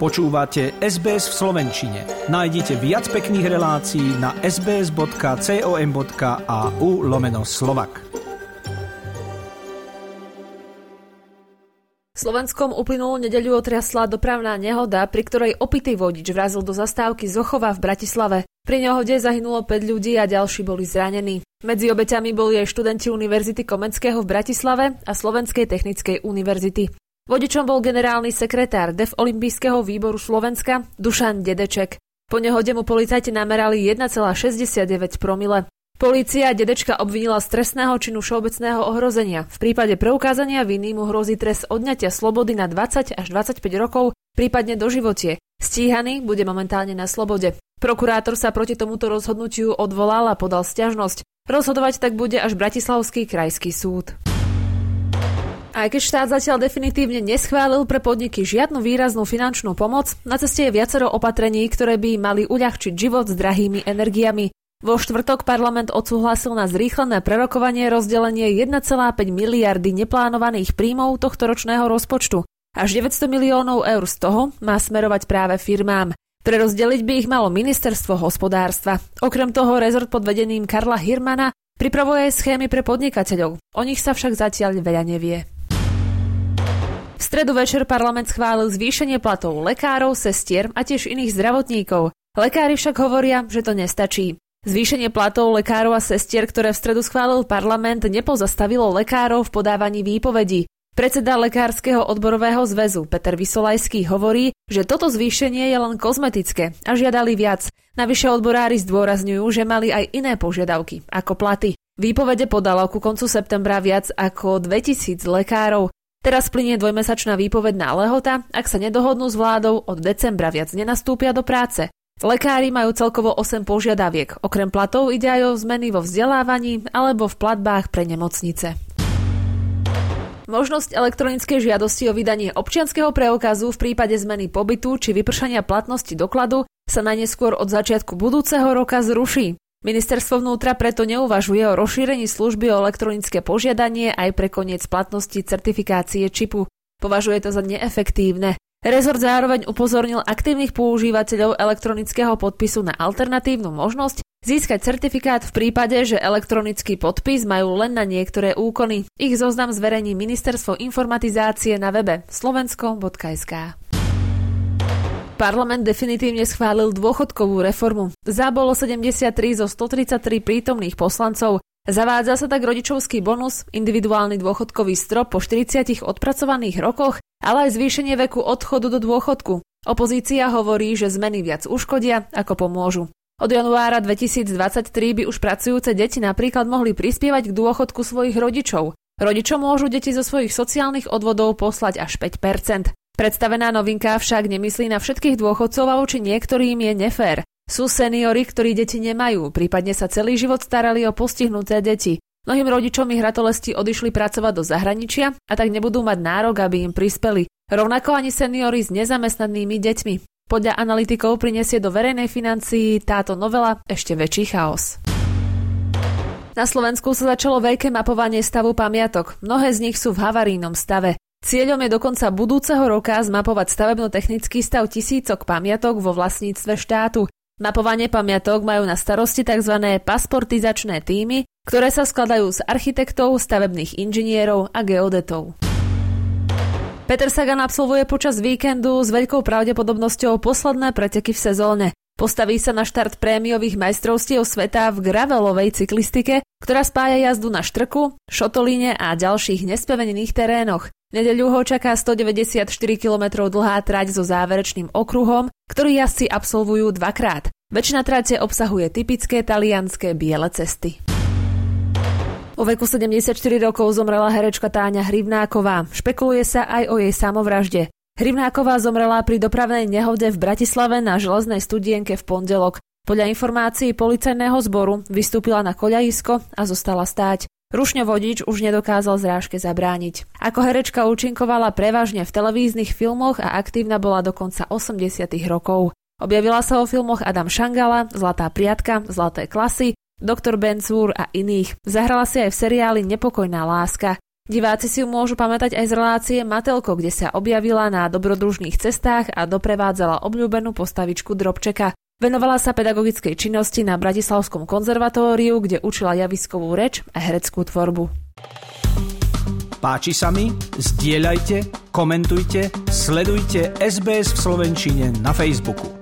Počúvate SBS v Slovenčine. Nájdite viac pekných relácií na sbs.com.au lomeno slovak. Slovenskom uplynulú nedeľu otriasla dopravná nehoda, pri ktorej opitý vodič vrazil do zastávky Zochova v Bratislave. Pri nehode zahynulo 5 ľudí a ďalší boli zranení. Medzi obeťami boli aj študenti Univerzity Komenského v Bratislave a Slovenskej technickej univerzity. Vodičom bol generálny sekretár DEF Olympijského výboru Slovenska Dušan Dedeček. Po nehode mu policajti namerali 1,69 promile. Polícia Dedečka obvinila z trestného činu všeobecného ohrozenia. V prípade preukázania viny mu hrozí trest odňatia slobody na 20 až 25 rokov, prípadne doživotie. Stíhaný bude momentálne na slobode. Prokurátor sa proti tomuto rozhodnutiu odvolal a podal stiažnosť. Rozhodovať tak bude až Bratislavský krajský súd. Aj keď štát zatiaľ definitívne neschválil pre podniky žiadnu výraznú finančnú pomoc, na ceste je viacero opatrení, ktoré by mali uľahčiť život s drahými energiami. Vo štvrtok parlament odsúhlasil na zrýchlené prerokovanie rozdelenie 1,5 miliardy neplánovaných príjmov tohto ročného rozpočtu. Až 900 miliónov eur z toho má smerovať práve firmám. Prerozdeliť by ich malo ministerstvo hospodárstva. Okrem toho rezort pod vedením Karla Hirmana pripravuje aj schémy pre podnikateľov. O nich sa však zatiaľ veľa nevie. V stredu večer parlament schválil zvýšenie platov lekárov, sestier a tiež iných zdravotníkov. Lekári však hovoria, že to nestačí. Zvýšenie platov lekárov a sestier, ktoré v stredu schválil parlament, nepozastavilo lekárov v podávaní výpovedí. Predseda Lekárskeho odborového zväzu Peter Vysolajský hovorí, že toto zvýšenie je len kozmetické a žiadali viac. Navyše odborári zdôrazňujú, že mali aj iné požiadavky, ako platy. Výpovede podalo ku koncu septembra viac ako 2000 lekárov. Teraz plinie dvojmesačná výpovedná lehota, ak sa nedohodnú s vládou, od decembra viac nenastúpia do práce. Lekári majú celkovo 8 požiadaviek. Okrem platov ide aj o zmeny vo vzdelávaní alebo v platbách pre nemocnice. Možnosť elektronickej žiadosti o vydanie občianského preukazu v prípade zmeny pobytu či vypršania platnosti dokladu sa najneskôr od začiatku budúceho roka zruší. Ministerstvo vnútra preto neuvažuje o rozšírení služby o elektronické požiadanie aj pre koniec platnosti certifikácie čipu. Považuje to za neefektívne. Rezort zároveň upozornil aktívnych používateľov elektronického podpisu na alternatívnu možnosť získať certifikát v prípade, že elektronický podpis majú len na niektoré úkony. Ich zoznam zverejní Ministerstvo informatizácie na webe slovensko.sk. Parlament definitívne schválil dôchodkovú reformu. Za bolo 73 zo 133 prítomných poslancov. Zavádza sa tak rodičovský bonus, individuálny dôchodkový strop po 40 odpracovaných rokoch, ale aj zvýšenie veku odchodu do dôchodku. Opozícia hovorí, že zmeny viac uškodia, ako pomôžu. Od januára 2023 by už pracujúce deti napríklad mohli prispievať k dôchodku svojich rodičov. Rodičom môžu deti zo svojich sociálnych odvodov poslať až 5 Predstavená novinka však nemyslí na všetkých dôchodcov a voči niektorým je nefér. Sú seniory, ktorí deti nemajú, prípadne sa celý život starali o postihnuté deti. Mnohým rodičom ich ratolesti odišli pracovať do zahraničia a tak nebudú mať nárok, aby im prispeli. Rovnako ani seniory s nezamestnanými deťmi. Podľa analytikov prinesie do verejnej financii táto novela ešte väčší chaos. Na Slovensku sa začalo veľké mapovanie stavu pamiatok. Mnohé z nich sú v havarínom stave. Cieľom je do konca budúceho roka zmapovať stavebno-technický stav tisícok pamiatok vo vlastníctve štátu. Mapovanie pamiatok majú na starosti tzv. pasportizačné týmy, ktoré sa skladajú z architektov, stavebných inžinierov a geodetov. Peter Sagan absolvuje počas víkendu s veľkou pravdepodobnosťou posledné preteky v sezóne. Postaví sa na štart prémiových majstrovstiev sveta v gravelovej cyklistike, ktorá spája jazdu na štrku, šotolíne a ďalších nespevenených terénoch. Nedeľu ho čaká 194 km dlhá trať so záverečným okruhom, ktorý jazdci absolvujú dvakrát. Väčšina trate obsahuje typické talianské biele cesty. O veku 74 rokov zomrela herečka Táňa Hrivnáková. Špekuluje sa aj o jej samovražde. Hrivnáková zomrela pri dopravnej nehode v Bratislave na železnej studienke v pondelok. Podľa informácií policajného zboru vystúpila na koľajisko a zostala stáť. Rušňo vodič už nedokázal zrážke zabrániť. Ako herečka účinkovala prevažne v televíznych filmoch a aktívna bola do konca 80 rokov. Objavila sa vo filmoch Adam Šangala, Zlatá priatka, Zlaté klasy, Doktor Benzúr a iných. Zahrala si aj v seriáli Nepokojná láska. Diváci si ju môžu pamätať aj z relácie Matelko, kde sa objavila na dobrodružných cestách a doprevádzala obľúbenú postavičku Drobčeka. Venovala sa pedagogickej činnosti na Bratislavskom konzervatóriu, kde učila javiskovú reč a hereckú tvorbu. Páči sa mi? Zdieľajte, komentujte, sledujte SBS v Slovenčine na Facebooku.